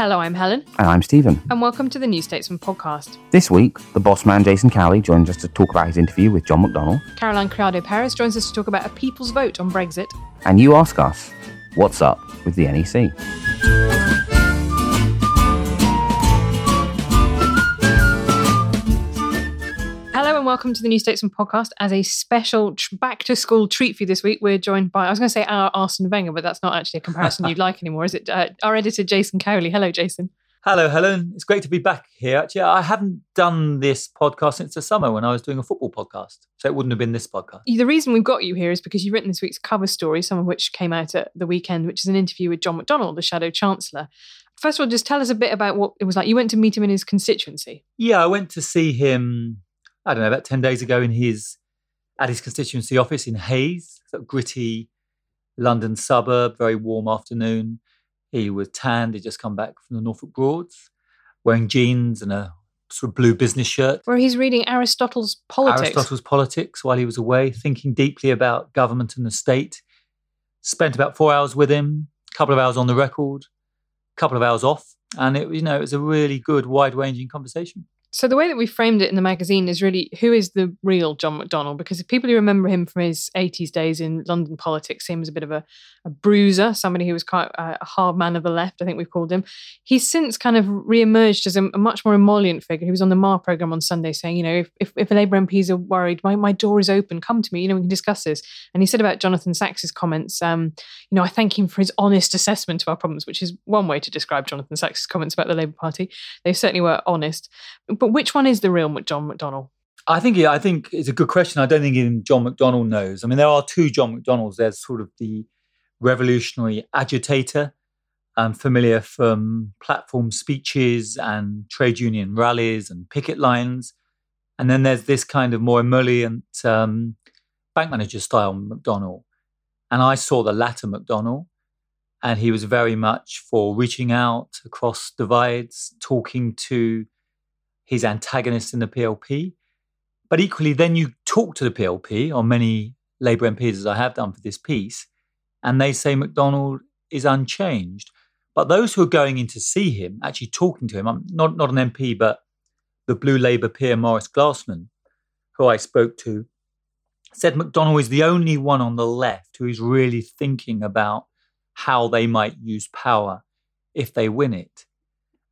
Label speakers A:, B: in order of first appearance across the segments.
A: Hello, I'm Helen.
B: And I'm Stephen.
A: And welcome to the New Statesman podcast.
B: This week, the boss man Jason Cowley joins us to talk about his interview with John McDonnell.
A: Caroline Criado Perez joins us to talk about a people's vote on Brexit.
B: And you ask us, what's up with the NEC?
A: Welcome to the New Statesman podcast. As a special tr- back to school treat for you this week, we're joined by, I was going to say our Arsene Wenger, but that's not actually a comparison you'd like anymore, is it? Uh, our editor, Jason Cowley. Hello, Jason.
C: Hello, Helen. It's great to be back here. Actually, I haven't done this podcast since the summer when I was doing a football podcast. So it wouldn't have been this podcast.
A: The reason we've got you here is because you've written this week's cover story, some of which came out at the weekend, which is an interview with John McDonnell, the Shadow Chancellor. First of all, just tell us a bit about what it was like. You went to meet him in his constituency.
C: Yeah, I went to see him I don't know, about 10 days ago in his at his constituency office in Hayes, sort of gritty London suburb, very warm afternoon. He was tanned, he'd just come back from the Norfolk Broads, wearing jeans and a sort of blue business shirt.
A: Where he's reading Aristotle's Politics.
C: Aristotle's Politics while he was away, thinking deeply about government and the state. Spent about four hours with him, a couple of hours on the record, a couple of hours off. And it, you know, it was a really good, wide-ranging conversation.
A: So the way that we framed it in the magazine is really who is the real John McDonnell? Because if people who remember him from his 80s days in London politics, him as a bit of a, a bruiser, somebody who was quite a, hard man of the left, I think we've called him. He's since kind of re-emerged as a, a, much more emollient figure. He was on the Marr programme on Sunday saying, you know, if, if, if Labour MPs are worried, my, my door is open, come to me, you know, we can discuss this. And he said about Jonathan Sacks's comments, um, you know, I thank him for his honest assessment of our problems, which is one way to describe Jonathan Sacks's comments about the Labour Party. They certainly were honest but which one is the real John McDonnell?
C: I think I think it's a good question. I don't think even John McDonnell knows. I mean, there are two John McDonnells. There's sort of the revolutionary agitator, um, familiar from platform speeches and trade union rallies and picket lines, and then there's this kind of more emollient um, bank manager style McDonnell. And I saw the latter McDonnell, and he was very much for reaching out across divides, talking to his antagonist in the PLP. But equally, then you talk to the PLP, or many Labour MPs, as I have done for this piece, and they say McDonnell is unchanged. But those who are going in to see him, actually talking to him, I'm not, not an MP, but the Blue Labour peer Maurice Glasman, who I spoke to, said McDonnell is the only one on the left who is really thinking about how they might use power if they win it.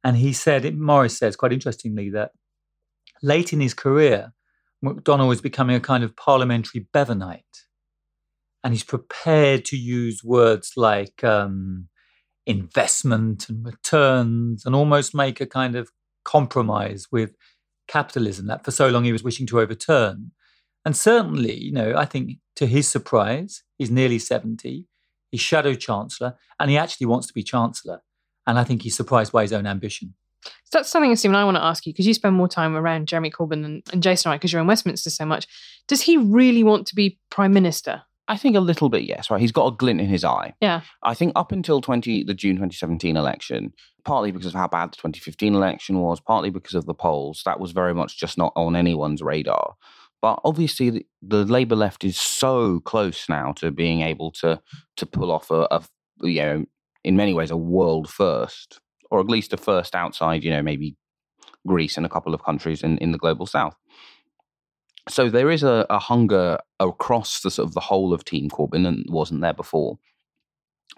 C: And he said, Maurice says quite interestingly, that late in his career, McDonnell was becoming a kind of parliamentary Bevanite. And he's prepared to use words like um, investment and returns and almost make a kind of compromise with capitalism that for so long he was wishing to overturn. And certainly, you know, I think to his surprise, he's nearly 70, he's shadow chancellor, and he actually wants to be chancellor. And I think he's surprised by his own ambition.
A: So that's something, Stephen, I want to ask you because you spend more time around Jeremy Corbyn and, and Jason Wright because you're in Westminster so much. Does he really want to be prime minister?
B: I think a little bit, yes. Right, he's got a glint in his eye.
A: Yeah.
B: I think up until twenty the June 2017 election, partly because of how bad the 2015 election was, partly because of the polls, that was very much just not on anyone's radar. But obviously, the, the Labour left is so close now to being able to to pull off a, a you know in many ways a world first, or at least a first outside, you know, maybe Greece and a couple of countries in, in the global south. So there is a, a hunger across the sort of the whole of Team Corbyn and wasn't there before.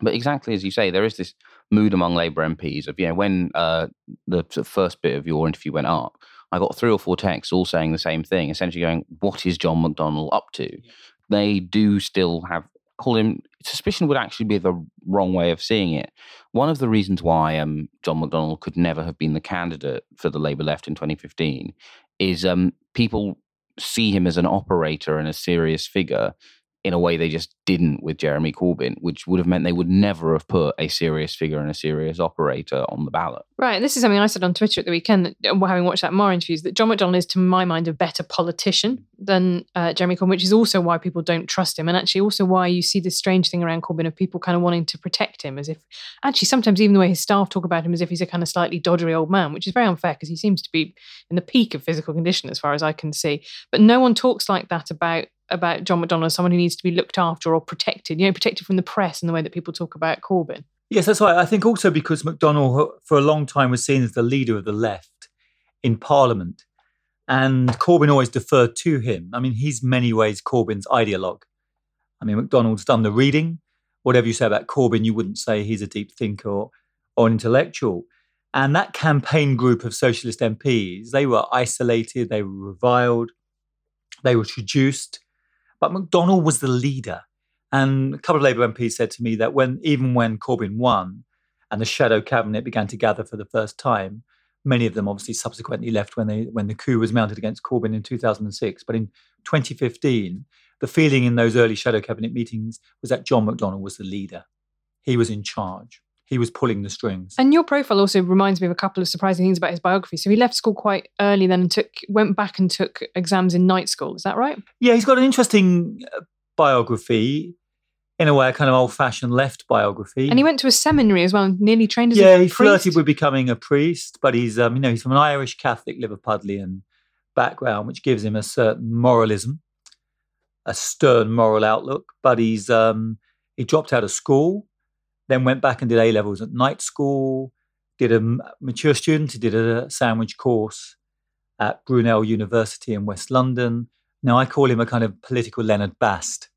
B: But exactly as you say, there is this mood among Labour MPs of, you know, when uh, the first bit of your interview went up, I got three or four texts all saying the same thing, essentially going, What is John McDonnell up to? Yeah. They do still have, call him, suspicion would actually be the wrong way of seeing it. One of the reasons why um, John McDonnell could never have been the candidate for the Labour left in 2015 is um, people see him as an operator and a serious figure in a way they just didn't with Jeremy Corbyn, which would have meant they would never have put a serious figure and a serious operator on the ballot.
A: Right. This is something I said on Twitter at the weekend, that, uh, having watched that Marr interviews, that John McDonnell is, to my mind, a better politician than uh, Jeremy Corbyn, which is also why people don't trust him. And actually, also why you see this strange thing around Corbyn of people kind of wanting to protect him, as if, actually, sometimes even the way his staff talk about him as if he's a kind of slightly doddery old man, which is very unfair because he seems to be in the peak of physical condition as far as I can see. But no one talks like that about about John McDonnell as someone who needs to be looked after or protected, you know, protected from the press in the way that people talk about Corbyn.
C: Yes, that's right. I think also because McDonnell, uh, for a long time, was seen as the leader of the left in Parliament. And Corbyn always deferred to him. I mean, he's many ways Corbyn's ideologue. I mean, McDonnell's done the reading. Whatever you say about Corbyn, you wouldn't say he's a deep thinker or, or an intellectual. And that campaign group of socialist MPs, they were isolated, they were reviled, they were traduced. But McDonnell was the leader. And a couple of Labour MPs said to me that when even when Corbyn won and the shadow cabinet began to gather for the first time, many of them obviously subsequently left when they when the coup was mounted against Corbyn in 2006. But in 2015, the feeling in those early shadow cabinet meetings was that John McDonnell was the leader. He was in charge he was pulling the strings.
A: And your profile also reminds me of a couple of surprising things about his biography. So he left school quite early, then and took went back and took exams in night school. Is that right?
C: Yeah, he's got an interesting uh, biography. In a way, a kind of old-fashioned left biography.
A: And he went to a seminary as well, and nearly trained as
C: yeah,
A: a priest.
C: Yeah, he flirted with becoming a priest, but he's um, you know he's from an Irish Catholic Liverpudlian background, which gives him a certain moralism, a stern moral outlook. But he's um, he dropped out of school then went back and did A levels at night school, did a mature student, he did a sandwich course at Brunel University in West London. Now, I call him a kind of political Leonard Bast,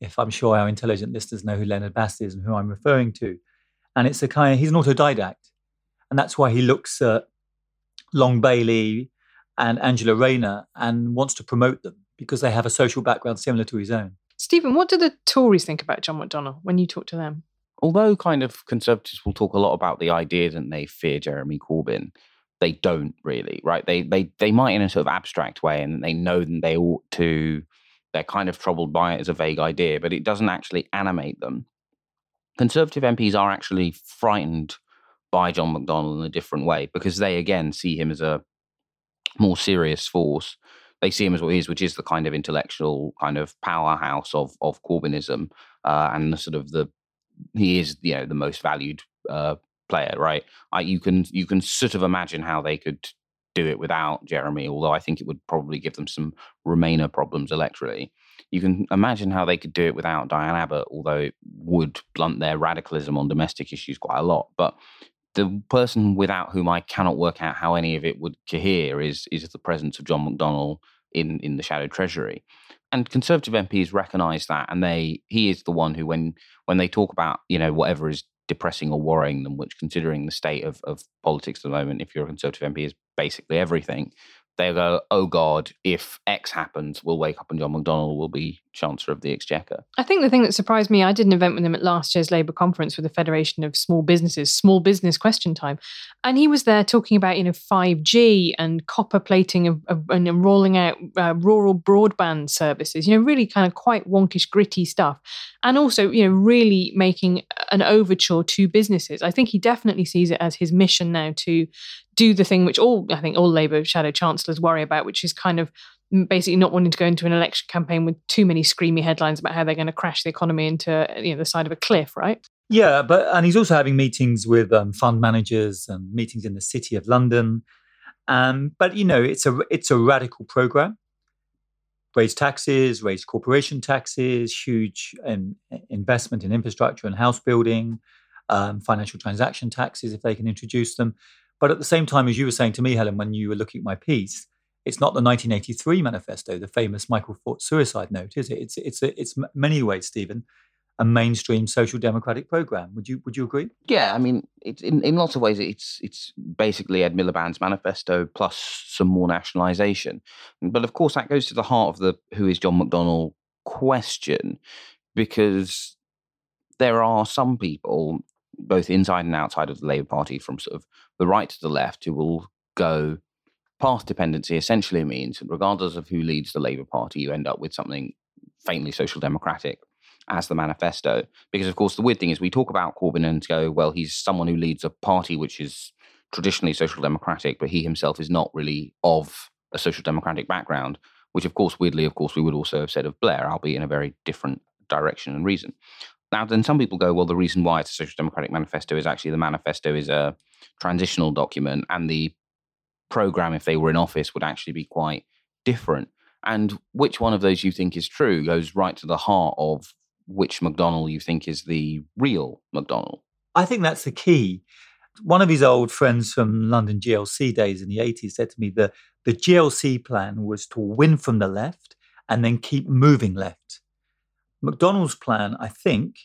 C: if I'm sure our intelligent listeners know who Leonard Bast is and who I'm referring to. And it's a kind of, he's an autodidact. And that's why he looks at Long Bailey and Angela Rayner and wants to promote them because they have a social background similar to his own.
A: Stephen, what do the Tories think about John McDonnell when you talk to them?
B: Although kind of conservatives will talk a lot about the idea that they fear Jeremy Corbyn, they don't really, right? They they they might in a sort of abstract way, and they know that they ought to. They're kind of troubled by it as a vague idea, but it doesn't actually animate them. Conservative MPs are actually frightened by John McDonnell in a different way because they again see him as a more serious force. They see him as what he is, which is the kind of intellectual kind of powerhouse of of Corbynism uh, and the sort of the he is you know the most valued uh, player, right? I, you can you can sort of imagine how they could do it without Jeremy, although I think it would probably give them some Remainer problems electorally. You can imagine how they could do it without Diane Abbott, although it would blunt their radicalism on domestic issues quite a lot. But the person without whom I cannot work out how any of it would cohere is is the presence of John McDonnell in in the shadow treasury. And conservative MPs recognise that, and they he is the one who, when when they talk about you know whatever is depressing or worrying them, which considering the state of, of politics at the moment, if you're a conservative MP, is basically everything they'll go, oh God, if X happens, we'll wake up and John McDonnell will be Chancellor of the Exchequer.
A: I think the thing that surprised me, I did an event with him at last year's Labour conference with the Federation of Small Businesses, Small Business Question Time. And he was there talking about, you know, 5G and copper plating of, of, and rolling out uh, rural broadband services, you know, really kind of quite wonkish, gritty stuff. And also, you know, really making an overture to businesses. I think he definitely sees it as his mission now to do the thing which all I think all Labour shadow chancellors worry about, which is kind of basically not wanting to go into an election campaign with too many screamy headlines about how they're going to crash the economy into you know the side of a cliff, right?
C: Yeah, but and he's also having meetings with um, fund managers and meetings in the city of London. Um, but you know, it's a it's a radical program. Raise taxes, raise corporation taxes, huge um, investment in infrastructure and house building, um, financial transaction taxes if they can introduce them But at the same time, as you were saying to me, Helen, when you were looking at my piece, it's not the 1983 manifesto, the famous Michael Foot suicide note, is it? It's it's it's many ways, Stephen, a mainstream social democratic program. Would you would you agree?
B: Yeah, I mean, it's in, in lots of ways, it's it's basically Ed Miliband's manifesto plus some more nationalisation. But of course, that goes to the heart of the who is John McDonnell question, because there are some people, both inside and outside of the Labour Party, from sort of the right to the left, who will go path dependency essentially means, regardless of who leads the Labour Party, you end up with something faintly social democratic as the manifesto. Because, of course, the weird thing is we talk about Corbyn and go, well, he's someone who leads a party which is traditionally social democratic, but he himself is not really of a social democratic background, which, of course, weirdly, of course, we would also have said of Blair, albeit in a very different direction and reason. Now, then some people go, well, the reason why it's a social democratic manifesto is actually the manifesto is a transitional document and the program, if they were in office, would actually be quite different. And which one of those you think is true goes right to the heart of which McDonnell you think is the real McDonnell.
C: I think that's the key. One of his old friends from London GLC days in the 80s said to me that the GLC plan was to win from the left and then keep moving left. McDonnell's plan, I think,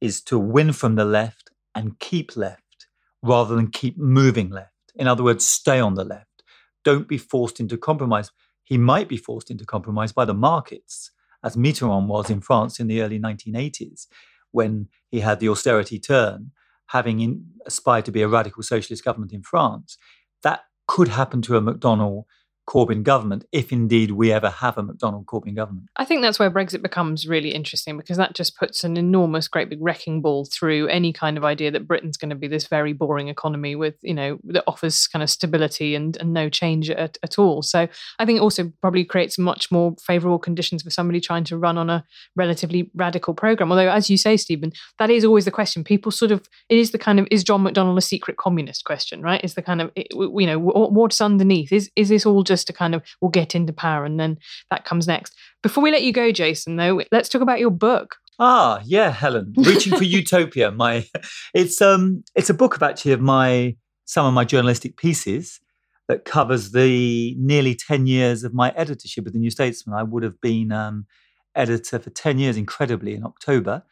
C: is to win from the left and keep left rather than keep moving left. In other words, stay on the left. Don't be forced into compromise. He might be forced into compromise by the markets, as Mitterrand was in France in the early 1980s, when he had the austerity turn, having in, aspired to be a radical socialist government in France. That could happen to a McDonnell Corbyn government, if indeed we ever have a McDonnell Corbyn government.
A: I think that's where Brexit becomes really interesting because that just puts an enormous, great big wrecking ball through any kind of idea that Britain's going to be this very boring economy with, you know, that offers kind of stability and, and no change at, at all. So I think it also probably creates much more favourable conditions for somebody trying to run on a relatively radical programme. Although, as you say, Stephen, that is always the question. People sort of, it is the kind of, is John McDonnell a secret communist question, right? Is the kind of, you know, what's underneath? Is, is this all just just to kind of we'll get into power and then that comes next. Before we let you go, Jason, though, let's talk about your book.
C: Ah, yeah, Helen, reaching for utopia. My, it's um, it's a book of actually of my some of my journalistic pieces that covers the nearly ten years of my editorship of the New Statesman. I would have been um, editor for ten years, incredibly, in October,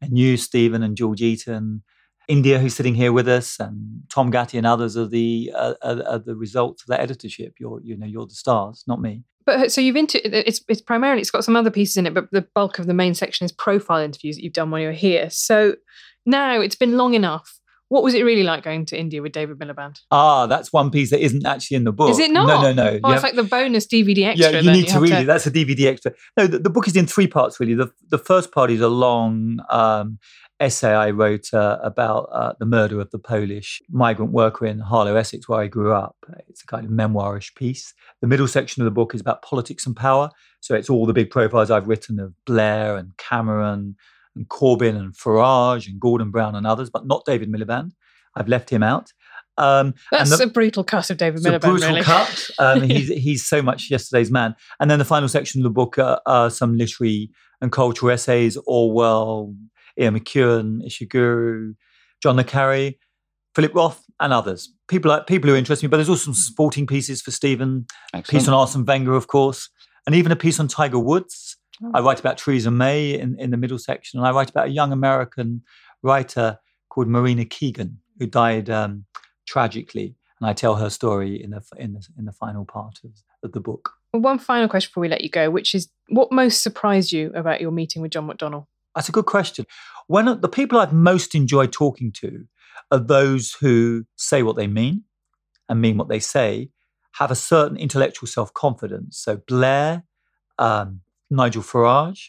C: and you, Stephen, and George Eaton, India, who's sitting here with us, and Tom Gatti and others are the uh, are, are the results of that editorship. You're you know you're the stars, not me.
A: But uh, so you've into it's it's primarily it's got some other pieces in it, but the bulk of the main section is profile interviews that you've done while you were here. So now it's been long enough. What was it really like going to India with David Miliband?
C: Ah, that's one piece that isn't actually in the book.
A: Is it not?
C: No, no, no.
A: Oh, you it's have, like the bonus DVD extra.
C: Yeah, you need you to read to... it. That's a DVD extra. No, the, the, book is in three parts, really. The, the first part is a long um, essay I wrote uh, about uh, the murder of the Polish migrant worker in Harlow, Essex, where I grew up. It's a kind of memoirish piece. The middle section of the book is about politics and power. So it's all the big profiles I've written of Blair and Cameron and Corbyn and Farage and Gordon Brown and others, but not David Miliband. I've left him out.
A: Um, That's the, a brutal cut of David Miliband. A
C: brutal
A: really.
C: cut. Um, he's he's so much yesterday's man. And then the final section of the book are, are some literary and cultural essays, Orwell, Ian McEwan, Ishiguro, John le Carre, Philip Roth, and others. People like people who interest me, but there's also some sporting pieces for Stephen, A piece on Arsene Wenger, of course, and even a piece on Tiger Woods. Oh. I write about Theresa May in, in the middle section, and I write about a young American writer called Marina Keegan, who died um, tragically. And I tell her story in the in the in the final part of, of the book.
A: One final question before we let you go, which is what most surprised you about your meeting with John McDonnell?
C: That's a good question. When the people I've most enjoyed talking to are those who say what they mean and mean what they say, have a certain intellectual self confidence. So Blair, um, Nigel Farage,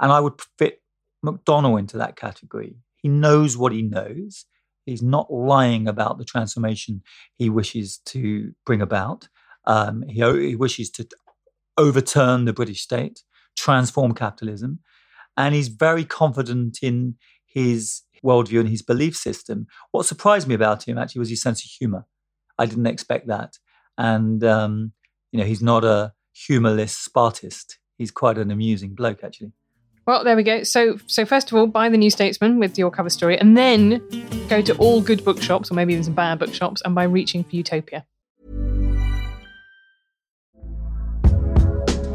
C: and I would fit McDonnell into that category. He knows what he knows. He's not lying about the transformation he wishes to bring about. Um, he, he wishes to overturn the British state, transform capitalism, and he's very confident in his worldview and his belief system. What surprised me about him actually was his sense of humor. I didn't expect that, and um, you know, he's not a humorless Spartist. He's quite an amusing bloke, actually.
A: Well, there we go. So, so first of all, buy the New Statesman with your cover story, and then go to all good bookshops, or maybe even some bad bookshops, and buy Reaching for Utopia.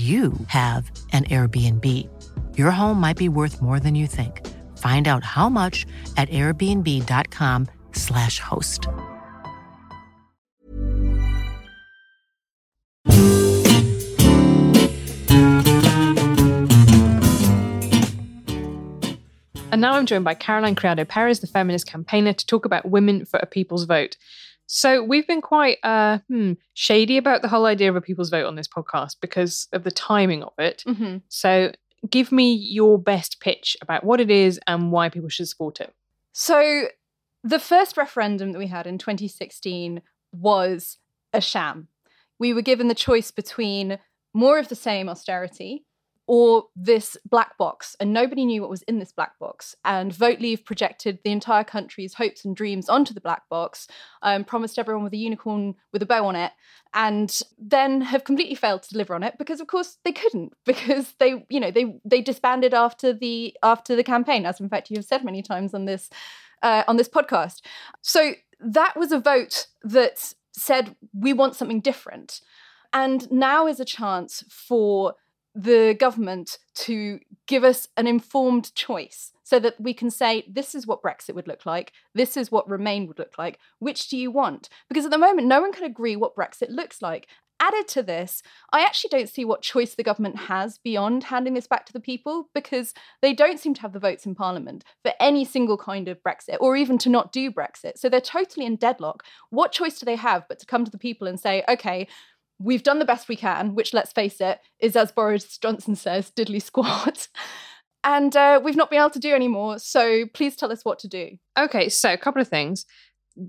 D: you have an Airbnb. Your home might be worth more than you think. Find out how much at airbnb.com/slash host.
A: And now I'm joined by Caroline Criado Perez, the feminist campaigner, to talk about women for a people's vote. So we've been quite uh, hmm, shady about the whole idea of a people's vote on this podcast because of the timing of it.
E: Mm-hmm.
A: So give me your best pitch about what it is and why people should support it.
E: So, the first referendum that we had in 2016 was a sham. We were given the choice between more of the same austerity or this black box, and nobody knew what was in this black box. And Vote Leave projected the entire country's hopes and dreams onto the black box, um, promised everyone with a unicorn with a bow on it, and then have completely failed to deliver on it because, of course, they couldn't because they, you know, they they disbanded after the after the campaign, as in fact you have said many times on this uh, on this podcast. So that was a vote that said we want something different, and now is a chance for the government to give us an informed choice so that we can say this is what brexit would look like. This is what remain would look like. Which do you want? Because at the moment no one can agree what brexit looks like. Added to this i actually don't see what choice the government has beyond handing this back to the people because they don't seem to have the votes in parliament for any single kind of brexit or even to not do brexit. So they're totally in deadlock. What choice do they have but to come to the people and say okay we've done the best we can, which let's face it, is as Boris Johnson says, diddly squat. and uh, we've not been able to do anymore. So please tell us what to do.
A: Okay, so a couple of things.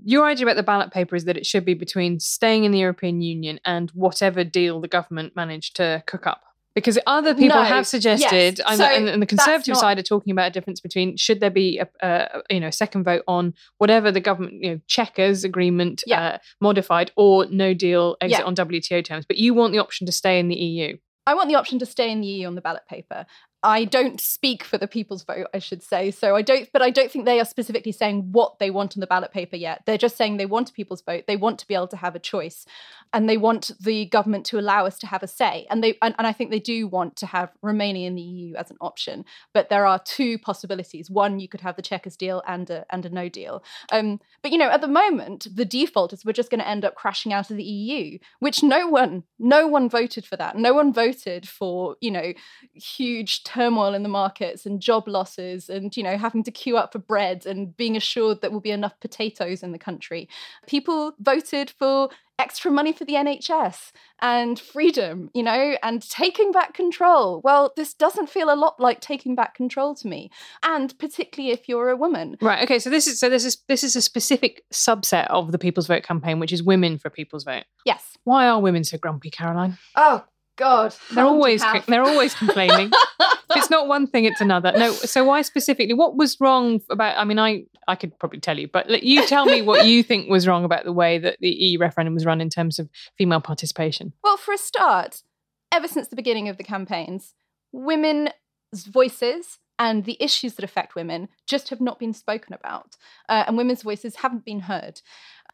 A: Your idea about the ballot paper is that it should be between staying in the European Union and whatever deal the government managed to cook up. Because other people
E: No,
A: have suggested,
E: yes.
A: and,
E: So
A: and, and the Conservative
E: not-
A: side are talking about a difference between should there be a, a you know second vote on whatever the government you know Chequers agreement
E: Yeah.
A: uh, modified or no deal exit
E: Yeah.
A: on WTO terms, but you want the option to stay in the EU.
E: I want the option to stay in the EU on the ballot paper. I don't speak for the people's vote, I should say. So I don't, but I don't think they are specifically saying what they want on the ballot paper yet. They're just saying they want a people's vote. They want to be able to have a choice, and they want the government to allow us to have a say. And they, and, and I think they do want to have remaining in the EU as an option. But there are two possibilities. One, you could have the Chequers deal and a and a no deal. Um, but you know, at the moment, the default is we're just going to end up crashing out of the EU, which no one, no one voted for that. No one voted for you know huge turmoil in the markets and job losses and you know having to queue up for bread and being assured that will be enough potatoes in the country. People voted for extra money for the NHS and freedom, you know, and taking back control. Well, this doesn't feel a lot like taking back control to me, and particularly if you're a woman.
A: Right. Okay. So this is so this is this is a specific subset of the People's Vote campaign, which is women for People's Vote.
E: Yes.
A: Why are women so grumpy, Caroline?
E: Oh God.
A: They're always they're always complaining. It's not one thing, it's another. No. So why specifically? What was wrong about? I mean, I I could probably tell you, but you tell me what you think was wrong about the way that the EU referendum was run in terms of female participation.
E: Well, for a start, ever since the beginning of the campaigns, women's voices and the issues that affect women just have not been spoken about, uh, and women's voices haven't been heard.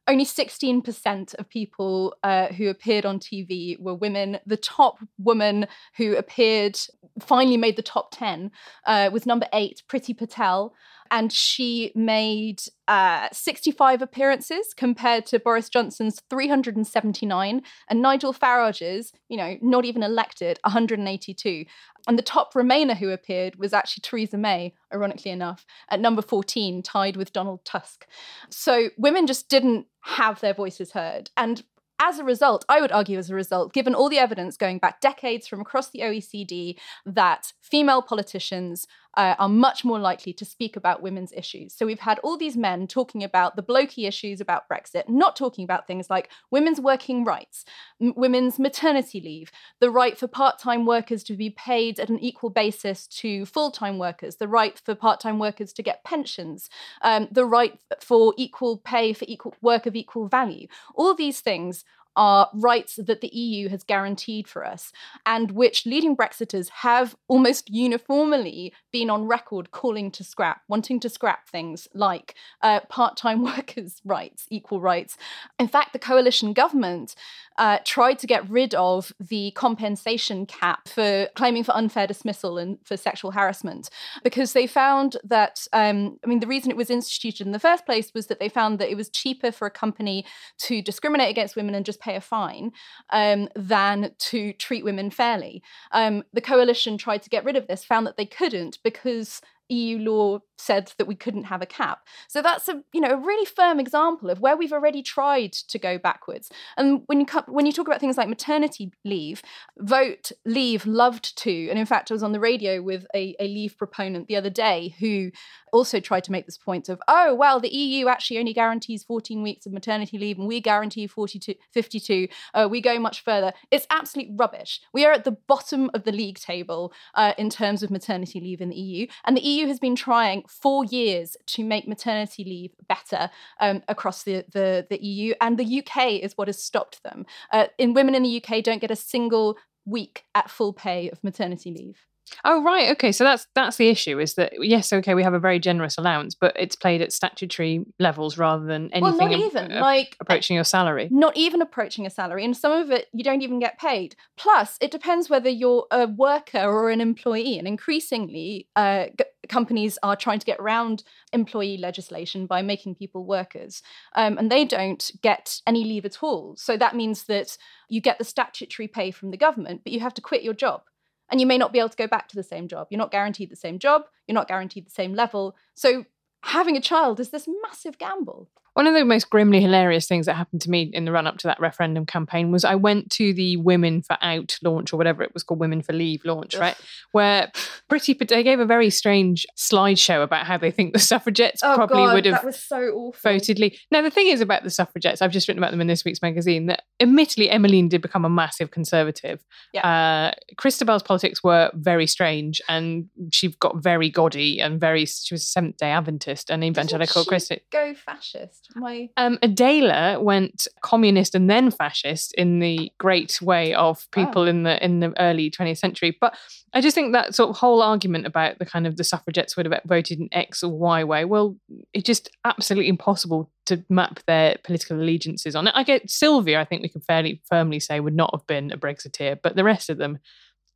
E: Only 16% of people uh, who appeared on TV were women. The top woman who appeared, finally made the top 10, uh, was number eight, Priti Patel. And she made uh, 65 appearances compared to Boris Johnson's 379 and Nigel Farage's, you know, not even elected, 182. And the top Remainer who appeared was actually Theresa May, ironically enough, at number 14, tied with Donald Tusk. So women just didn't have their voices heard. And as a result, I would argue as a result, given all the evidence going back decades from across the OECD that female politicians uh, are much more likely to speak about women's issues. So we've had all these men talking about the blokey issues about Brexit, not talking about things like women's working rights, m- women's maternity leave, the right for part time workers to be paid at an equal basis to full time workers, the right for part time workers to get pensions, um, the right for equal pay for equal work of equal value. All these things are rights that the EU has guaranteed for us, and which leading Brexiters have almost uniformly been on record calling to scrap, wanting to scrap things like uh, part time workers' rights, equal rights. In fact, the coalition government uh, tried to get rid of the compensation cap for claiming for unfair dismissal and for sexual harassment because they found that, um, I mean, the reason it was instituted in the first place was that they found that it was cheaper for a company to discriminate against women and just pay a fine um, than to treat women fairly. Um, the coalition tried to get rid of this, found that they couldn't because EU law said that we couldn't have a cap. So that's a you know a really firm example of where we've already tried to go backwards. And when you when you talk about things like maternity leave, Vote Leave loved to, and in fact I was on the radio with a, a leave proponent the other day who also tried to make this point of oh well the EU actually only guarantees 14 weeks of maternity leave and we guarantee 42 52 uh, we go much further. It's absolute rubbish. We are at the bottom of the league table uh, in terms of maternity leave in the EU, and the EU has been trying four years to make maternity leave better um, across the, the, the, EU, and the UK is what has stopped them. Uh, in women in the UK don't get a single week at full pay of maternity leave.
A: Oh right, okay. So that's that's the issue. Is that yes, okay, we have a very generous allowance, but it's played at statutory levels rather than anything.
E: Well, not even a- like
A: approaching your salary.
E: Not even approaching a salary, and some of it you don't even get paid. Plus, it depends whether you're a worker or an employee, and increasingly, uh, g- companies are trying to get around employee legislation by making people workers, um, and they don't get any leave at all. So that means that you get the statutory pay from the government, but you have to quit your job and you may not be able to go back to the same job. You're not guaranteed the same job, you're not guaranteed the same level. So having a child is this massive gamble.
A: One of the most grimly hilarious things that happened to me in the run up to that referendum campaign was I went to the Women for Out launch or whatever it was called, Women for Leave launch, right? Where pretty they gave a very strange slideshow about how they think the suffragettes
E: oh
A: probably
E: God,
A: would have
E: that was so awful.
A: voted leave. Now the thing is about the suffragettes, I've just written about them in this week's magazine. That admittedly, Emmeline did become a massive conservative.
E: Yeah.
A: Uh, Christabel's politics were very strange, and she got very gaudy and very. She was a Seventh Day Adventist and evangelical Christian.
E: Go fascist. My
A: Um, Adela went communist and then fascist in the great way of people in the in the early 20th century. But I just think that sort of whole argument about the kind of the suffragettes would have voted in X or Y way, well, it's just absolutely impossible to map their political allegiances on it. I get Sylvia, I think we can fairly firmly say would not have been a Brexiteer, but the rest of them,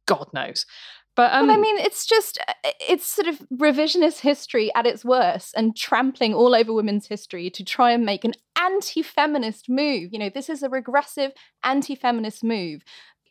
A: God knows. But um,
E: well, I mean, it's just uh, it's sort of revisionist history at its worst, and trampling all over women's history to try and make an anti-feminist move. You know, this is a regressive anti-feminist move.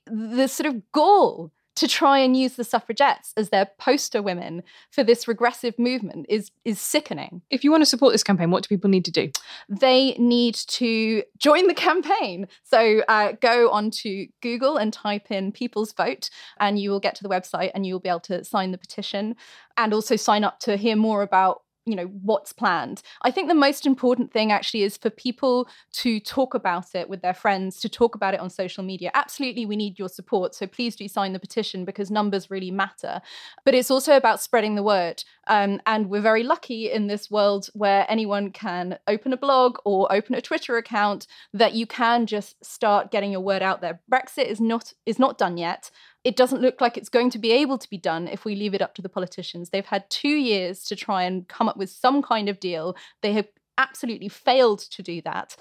E: The sort of gall to try and use the suffragettes as their poster women for this regressive movement is is sickening.
A: if you want to support this campaign, what do people need to do?
E: They need to join the campaign. So uh, go onto Google and type in "People's Vote," and you will get to the website, and you will be able to sign the petition, and also sign up to hear more about you know what's planned. I think the most important thing actually is for people to talk about it with their friends to talk about it on social media. Absolutely we need your support so please do sign the petition because numbers really matter. But it's also about spreading the word um, and we're very lucky in this world where anyone can open a blog or open a twitter account that you can just start getting your word out there brexit is not is not done yet it doesn't look like it's going to be able to be done if we leave it up to the politicians. They've had two years to try and come up with some kind of deal. They have absolutely failed to do that.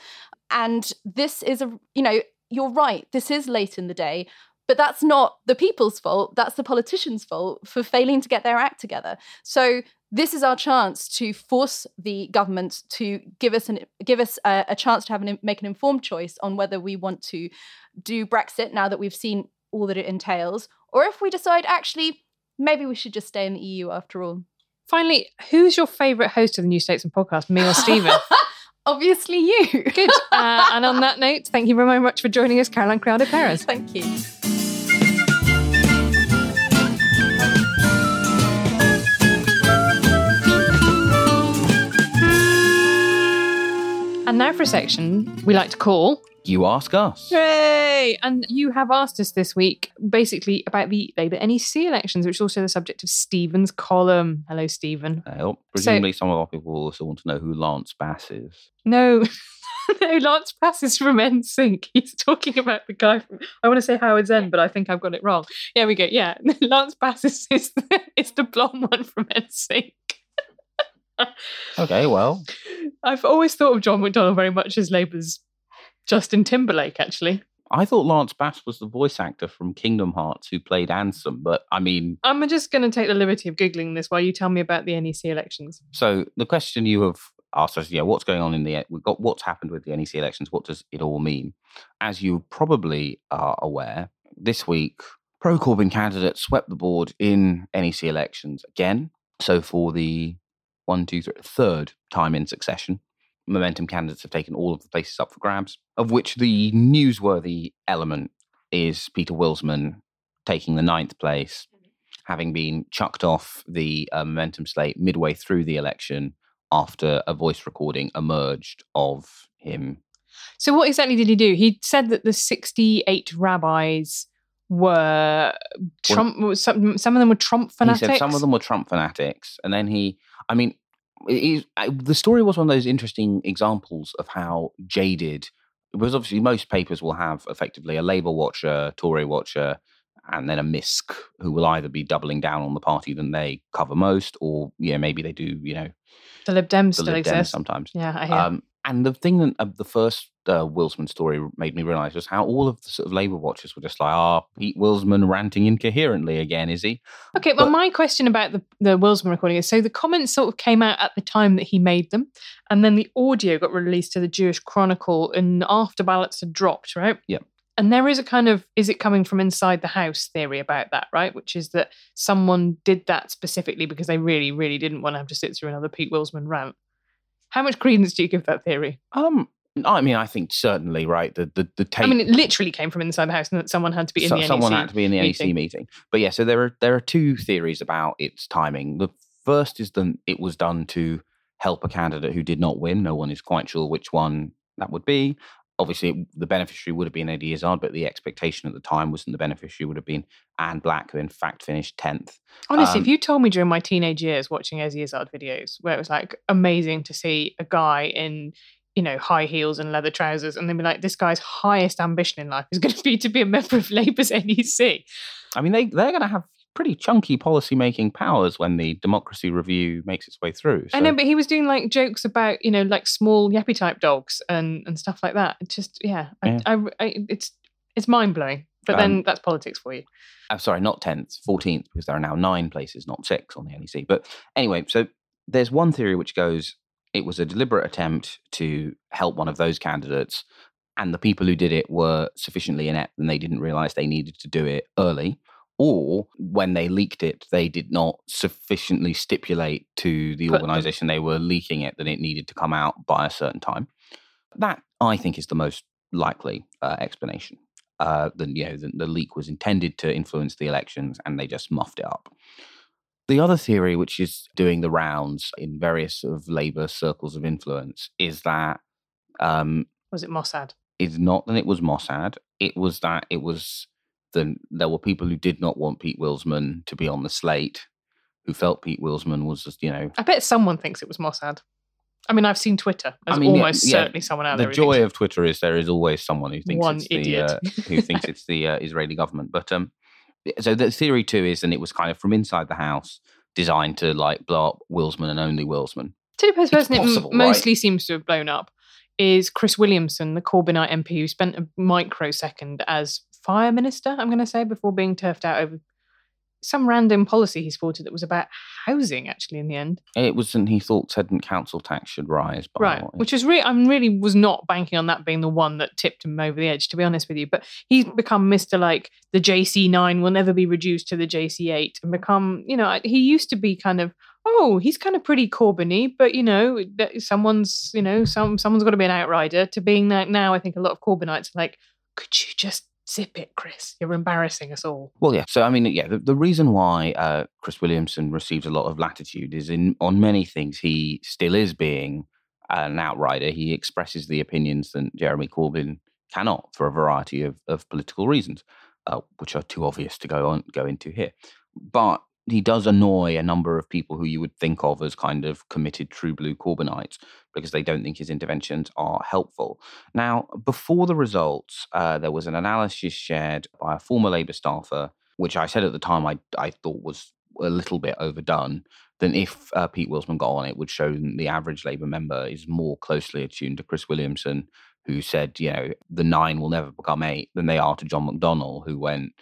E: And this is a, you know, you're right, this is late in the day. But that's not the people's fault. That's the politicians' fault for failing to get their act together. So this is our chance to force the government to give us an give us a, a chance to have an make an informed choice on whether we want to do Brexit now that we've seen all that it entails, or if we decide actually maybe we should just stay in the EU after all.
A: Finally, who's your favourite host of the New Statesman podcast, me or Stephen?
E: Obviously, you.
A: Good. Uh, and on that note, thank you very much for joining us, Caroline Criado Perez.
E: Thank you.
A: For a section we like to call
B: You ask us.
A: Hooray! And you have asked us this week basically about the Labour NEC elections, which is also the subject of Stephen's column. Hello, Stephen.
B: Hope. Presumably, some of our people will also want to know who Lance Bass is.
A: No, no, Lance Bass is from NSYNC. He's talking about the guy from, I want to say Howard's End, but I think I've got it wrong. Here we go. Yeah, Lance Bass is, is, the, is the blonde one from NSYNC.
B: Okay, well,
A: I've always thought of John McDonnell very much as Labour's Justin Timberlake, actually.
B: I thought Lance Bass was the voice actor from Kingdom Hearts who played Ansem, but I mean,
A: I'm just going to take the liberty of Googling this while you tell me about the NEC elections.
B: so the question you have asked us, yeah, what's going on in the we've got what's happened with the NEC elections? What does it all mean? As you probably are aware, this week pro Corbyn candidates swept the board in NEC elections again. So for the one, two, three, third time in succession, Momentum candidates have taken all of the places up for grabs. Of which the newsworthy element is Peter Willsman taking the ninth place, having been chucked off the uh, Momentum slate midway through the election after a voice recording emerged of him.
A: So, what exactly did he do? He said that the 68 rabbis were Trump. some, some of them were Trump fanatics.
B: He said some of them were Trump fanatics, and then he, I mean, the story was one of those interesting examples of how jaded. Because obviously, most papers will have effectively a Labour watcher, Tory watcher, and then a misc who will either be doubling down on the party than they cover most, or yeah, maybe they do, you know,
A: The Lib Dems
B: the
A: still
B: Lib Dems
A: exist.
B: sometimes.
A: Yeah, I hear.
B: Um, and the thing that uh, the first uh, Willsman story made me realise was how all of the sort of Labour watchers were just like, "Ah, Pete Willsman ranting incoherently again, is he?"
A: okay, well,
B: but-
A: my question about the, the Willsman recording is so the comments sort of came out at the time that he made them, and then the audio got released to the Jewish Chronicle, and after ballots had dropped, right?
B: Yep.
A: And there is a kind of is it coming from inside the house theory about that, right? Which is that someone did that specifically because they really, really didn't want to have to sit through another Pete Willsman rant. How much credence do you give that theory?
B: Um, I mean, I think certainly right. The the the tape.
A: I mean, it literally came from inside the house, and that someone had to be in
B: so-
A: the
B: someone
A: NEC
B: had to be in the NEC
A: meeting.
B: meeting. But yeah, so there are there are two theories about its timing. The first is that it was done to help a candidate who did not win. No one is quite sure which one that would be. Obviously, the beneficiary would have been Eddie Izzard, but the expectation at the time was that the beneficiary would have been Ann Black, who in fact finished tenth.
A: Honestly,
B: Um,
A: if you told me during my teenage years watching Ezzy Izzard videos, where it was like amazing to see a guy in, you know, high heels and leather trousers, and then be like, this guy's highest ambition in life is going to be to be a member of Labour's NEC.
B: I mean, they they're going to have pretty chunky policy making powers when the democracy review makes its way through.
A: I know, but he was doing like jokes about, you know, like small yappy type dogs and and stuff like that. It just, yeah, I,
B: Yeah.
A: I, I, it's it's mind blowing. But then
B: Um,
A: that's politics for you.
B: I'm sorry, not 10th, 14th, because there are now nine places, not six on the NEC. But anyway, so there's one theory which goes it was a deliberate attempt to help one of those candidates, and the people who did it were sufficiently inept and they didn't realize they needed to do it early. Or when they leaked it, they did not sufficiently stipulate to the organization they were leaking it that it needed to come out by a certain time. That, I think, is the most likely uh, explanation uh, the, you know, the, the leak was intended to influence the elections and they just muffed it up. The other theory, which is doing the rounds in various sort of Labour circles of influence, is that um,
A: Was it Mossad?
B: is not that it was Mossad. It was that it was the there were people who did not want Pete Willsman to be on the slate, who felt Pete Willsman was just you know
A: I bet someone thinks it was Mossad. I mean, I've seen Twitter. There's
B: mean,
A: almost
B: yeah,
A: certainly someone out
B: the
A: there. thinks
B: joy of Twitter is there is always someone who thinks
A: One
B: it's
A: idiot.
B: the uh, who thinks it's the uh, Israeli government. But um, so the theory too is, and it was kind of from inside the house, designed to like blow up Willsman and only Willsman.
A: Tell you the
B: It's
A: person it m-
B: right?
A: mostly seems to have blown up is Chris Williamson, the Corbynite MP who spent a microsecond as fire minister, I'm going to say, before being turfed out over some random policy he supported that was about housing, actually, in the end.
B: It wasn't he thought said council tax should rise, by
A: Right. Which is really, I'm really was not banking on that being the one that tipped him over the edge, to be honest with you. But he's become Mr. Like the JC9 will never be reduced to the JC8 and become, you know, he used to be kind of, oh, he's kind of pretty Corbyny, but you know, someone's, you know, some someone's got to be an outrider to being that now. I think a lot of Corbynites are like, could you just zip it, Chris? You're embarrassing us all.
B: Well, yeah. So I mean, yeah. The, the reason why uh, Chris Williamson receives a lot of latitude is in on many things he still is being an outrider, he expresses the opinions that Jeremy Corbyn cannot for a variety of, of political reasons, uh, which are too obvious to go on go into here. But he does annoy a number of people who you would think of as kind of committed true blue Corbynites because they don't think his interventions are helpful. Now, before the results, uh, there was an analysis shared by a former Labour staffer, which I said at the time I, I thought was a little bit overdone. Then, if uh, Pete Willsman got on it, would show the average Labour member is more closely attuned to Chris Williamson, who said, you know, the nine will never become eight, than they are to John McDonnell, who went,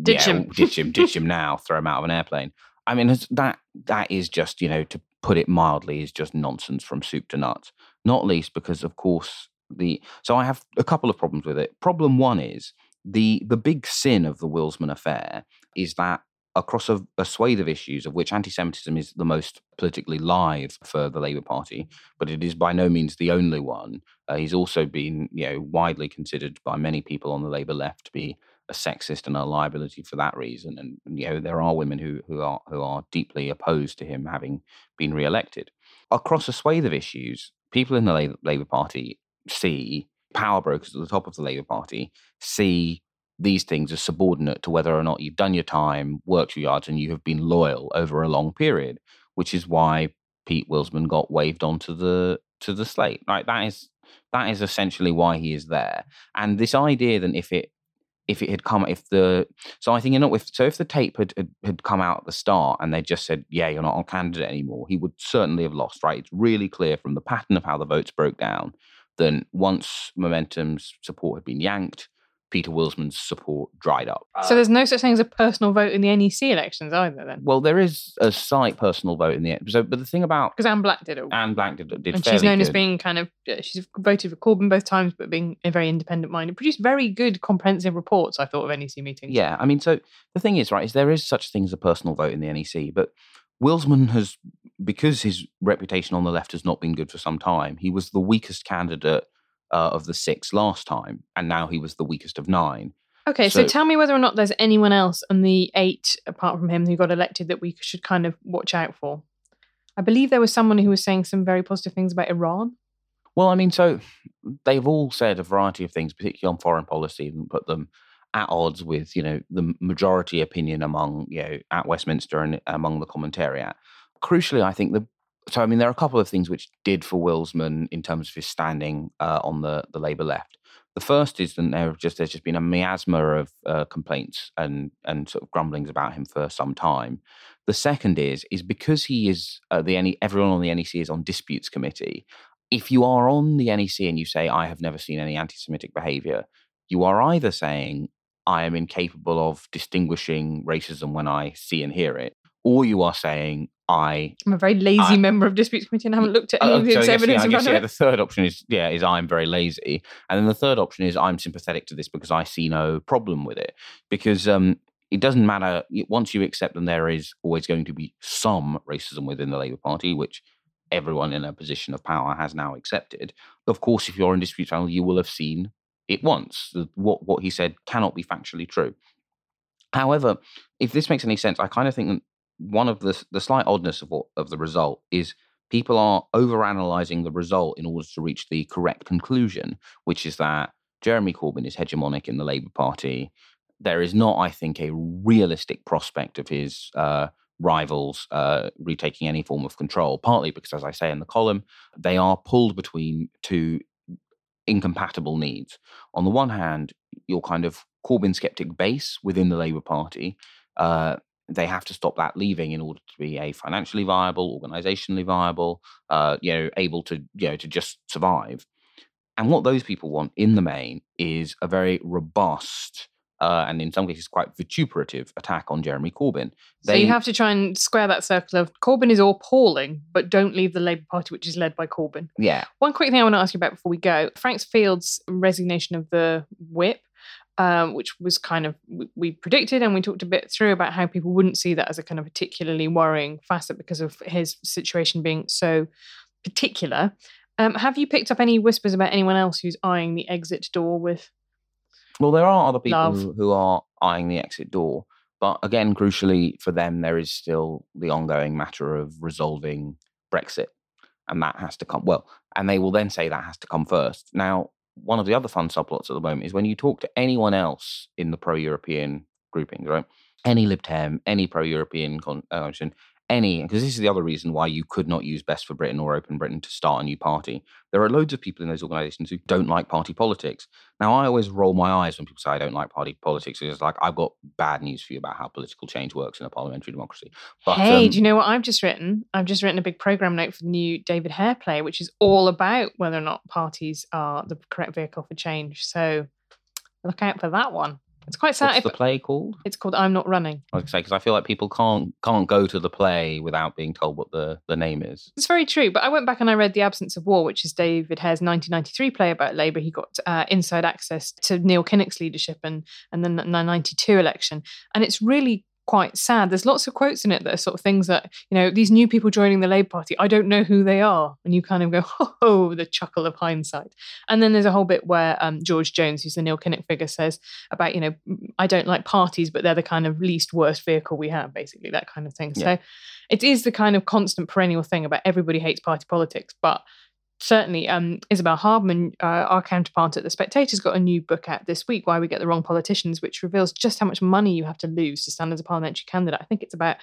A: Ditch
B: yeah,
A: him.
B: ditch him, ditch him now, throw him out of an airplane. I mean, that that is just, you know, to put it mildly, is just nonsense from soup to nuts. Not least because, of course, the so I have a couple of problems with it. Problem one is the the big sin of the Willsman affair is that across a, a swathe of issues, of which anti-Semitism is the most politically live for the Labour Party, but it is by no means the only one. Uh, he's also been, you know, widely considered by many people on the Labour left to be a sexist and a liability for that reason. And you know, there are women who who are who are deeply opposed to him having been re-elected. Across a swathe of issues, people in the Labour, Party see power brokers at the top of the Labour Party see these things as subordinate to whether or not you've done your time, worked your yards, and you have been loyal over a long period, which is why Pete Willsman got waved onto the to the slate. Right, that is that is essentially why he is there. And this idea that if it if it had come if the so I think you know if so if the tape had, had had come out at the start and they just said yeah you're not on candidate anymore he would certainly have lost right? It's really clear from the pattern of how the votes broke down then once momentum's support had been yanked Peter Willsman's support dried up
A: So there's ah. no such thing as a personal vote in the NEC elections either, then,
B: well there is a slight personal vote in the end so but the thing about
A: because Ann Black did it,
B: Ann Black did, did
A: and she's known as being kind of she's voted for Corbyn both times, but being a very independent minded. Produced very good, comprehensive reports. I thought of NEC meetings.
B: Yeah, I mean, so the thing is, right, is there is such thing as a personal vote in the NEC, but Wilsman has, because his reputation on the left has not been good for some time, he was the weakest candidate uh, of the six last time, and now he was the weakest of nine.
A: Okay, so,
B: So-
A: tell me whether or not there's anyone else on the eight apart from him who got elected that we should kind of watch out for. I believe there was someone who was saying some very positive things about Iran.
B: Well, I mean, so they've all said a variety of things, particularly on foreign policy, and put them at odds with, you know, the majority opinion among, you know, at Westminster and among the commentariat. Crucially, I think the so I mean, there are a couple of things which did for Willsman in terms of his standing uh, on the the Labour left. The first is that there just there's just been a miasma of uh, complaints and and sort of grumblings about him for some time. The second is is because he is uh, the NE, everyone on the NEC is on disputes committee if you are on the NEC and you say, I have never seen any anti Semitic behavior, you are either saying, I am incapable of distinguishing racism when I see and hear it, or you are saying, I.
A: I'm a very lazy
B: I-
A: member of disputes committee and I haven't looked at any
B: Oh,
A: of the
B: so
A: evidence
B: yeah, I guess, yeah, the third option is, yeah, is I'm very lazy. And then the third option is I'm sympathetic to this because I see no problem with it. Because um, it doesn't matter, once you accept that there is always going to be some racism within the Labour Party, which everyone in a position of power has now accepted. Of course, if you're in dispute channel, you will have seen it once. What what he said cannot be factually true. However, if this makes any sense, I kind of think that one of the the slight oddness of what, of the result is people are overanalyzing the result in order to reach the correct conclusion, which is that Jeremy Corbyn is hegemonic in the Labour Party. There is not, I think, a realistic prospect of his uh, rivals uh, retaking any form of control, partly because, as I say in the column, they are pulled between two incompatible needs. On the one hand, your kind of Corbyn skeptic base within the Labour Party, uh, they have to stop that leaving in order to be a financially viable, organisationally viable, uh, you know, able to you know to just survive. And what those people want in the main is a very robust uh, and in some cases quite vituperative attack on Jeremy Corbyn.
A: So you have to try and square that circle of Corbyn is appalling, but don't leave the Labour Party, which is led by Corbyn.
B: yeah,
A: One quick thing I want to ask you about before we go Frank Field's resignation of the whip, um, which was kind of, we- we predicted and we talked a bit through about how people wouldn't see that as a kind of particularly worrying facet because of his situation being so particular. Um, have you picked up any whispers about anyone else who's eyeing the exit door with?
B: Well, there are other people
A: Love.
B: who, who are eyeing the exit door, but again, crucially for them, there is still the ongoing matter of resolving Brexit, and that has to come. Well, And they will then say that has to come first. Now, one of the other fun subplots at the moment is when you talk to anyone else in the pro European groupings, right? Any Lib Dem, any pro European con- uh, any, because this is the other reason why you could not use Best for Britain or Open Britain to start a new party. There are loads of people in those organisations who don't like party politics. Now, I always roll my eyes when people say I don't like party politics. It's like I've got bad news for you about how political change works in a parliamentary democracy.
A: But, hey, um, do you know what I've just written? I've just written a big program note for the new David Hare play, which is all about whether or not parties are the correct vehicle for change. So look out for that one. It's quite sad.
B: What's the play called?
A: It's called I'm Not Running.
B: I was say because I feel like people can't can't go to the play without being told what the, the name is.
A: It's very true. But I went back and I read The Absence of War, which is David Hare's 1993 play about Labour. He got uh, inside access to Neil Kinnock's leadership and and then the 92 election, and it's really quite sad. There's lots of quotes in it that are sort of things that, you know, these new people joining the Labour Party, I don't know who they are. And you kind of go, oh, the chuckle of hindsight. And then there's a whole bit where um, George Jones, who's the Neil Kinnock figure, says about, you know, I don't like parties, but they're the kind of least worst vehicle we have, basically, that kind of thing. Yeah. So it is the kind of constant perennial thing about everybody hates party politics, but certainly um, Isabel Hardman, uh, our counterpart at The Spectator's got a new book out this week, Why We Get the Wrong Politicians, which reveals just how much money you have to lose to stand as a parliamentary candidate. I think it's about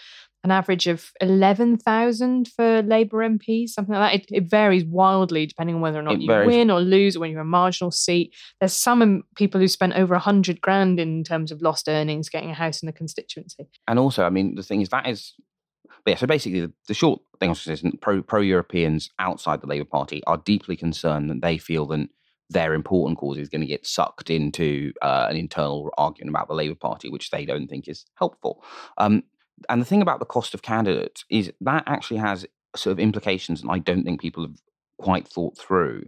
A: an average of 11,000 for Labour MPs, something like that. It, it, varies wildly depending on whether or not you win or lose or when you're a marginal seat. There's some people who spent over 100 grand in terms of lost earnings getting a house in the constituency.
B: And also, I mean, the thing is, that is but yeah, so basically, the, the short thing I was saying is pro pro Europeans outside the Labour Party are deeply concerned that they feel that their important cause is going to get sucked into uh, an internal argument about the Labour Party, which they don't think is helpful. Um, and the thing about the cost of candidates is that actually has sort of implications, and I don't think people have quite thought through,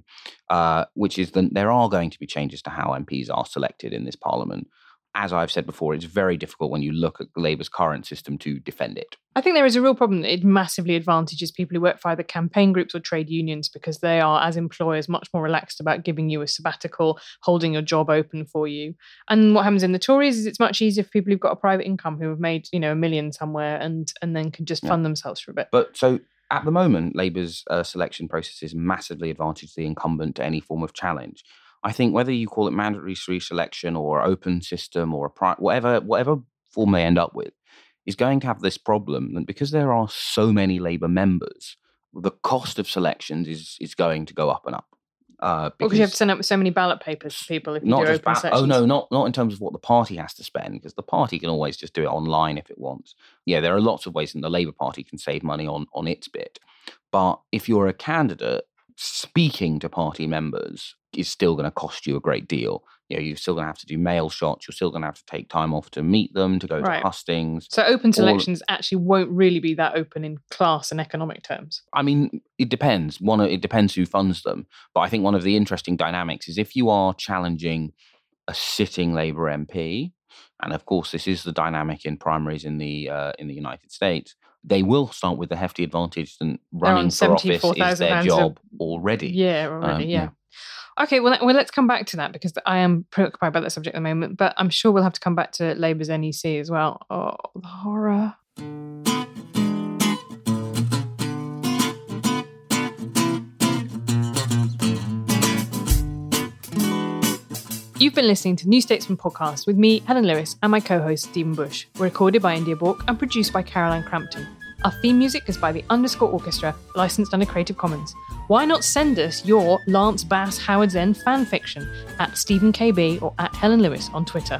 B: uh, which is that there are going to be changes to how MPs are selected in this parliament as I've said before, it's very difficult when you look at Labour's current system to defend it.
A: I think there is a real problem that it massively advantages people who work for either campaign groups or trade unions because they are, as employers, much more relaxed about giving you a sabbatical, holding your job open for you. And what happens in the Tories is it's much easier for people who've got a private income who have made, you know, a million somewhere and and then can just fund yeah. themselves for a bit.
B: But so at the moment, Labour's uh, selection process is massively advantage the incumbent to any form of challenge. I think whether you call it mandatory reselection or open system or a pri- whatever whatever form they end up with, is going to have this problem that because there are so many Labour members, the cost of selections is is going to go up and up.
A: Uh, because you have to send out so many ballot papers to people if you do open ba-
B: Oh no, not not in terms of what the party has to spend, because the party can always just do it online if it wants. Yeah, there are lots of ways in the Labour Party can save money on on its bit, but if you're a candidate speaking to party members is still going to cost you a great deal. You know, you're still going to have to do mail shots. You're still going to have to take time off to meet them, to go right. to hustings.
A: So open selections All... actually won't really be that open in class and economic terms.
B: I mean, it depends. One, it depends who funds them. But I think one of the interesting dynamics is if you are challenging a sitting Labour MP, and of course this is the dynamic in primaries in the uh, in the United States they will start with the hefty advantage that running for office is their job already.
A: Yeah, already, um, yeah. yeah. Okay, well, well, let's come back to that because I am preoccupied by that subject at the moment, but I'm sure we'll have to come back to Labour's NEC as well. Oh, the horror. You've been listening to New Statesman podcast with me, Helen Lewis, and my co host, Stephen Bush, recorded by India Bourke and produced by Caroline Crampton. Our theme music is by the Underscore Orchestra, licensed under Creative Commons. Why not send us your Lance Bass Howard's End fan fiction at Stephen KB or at Helen Lewis on Twitter?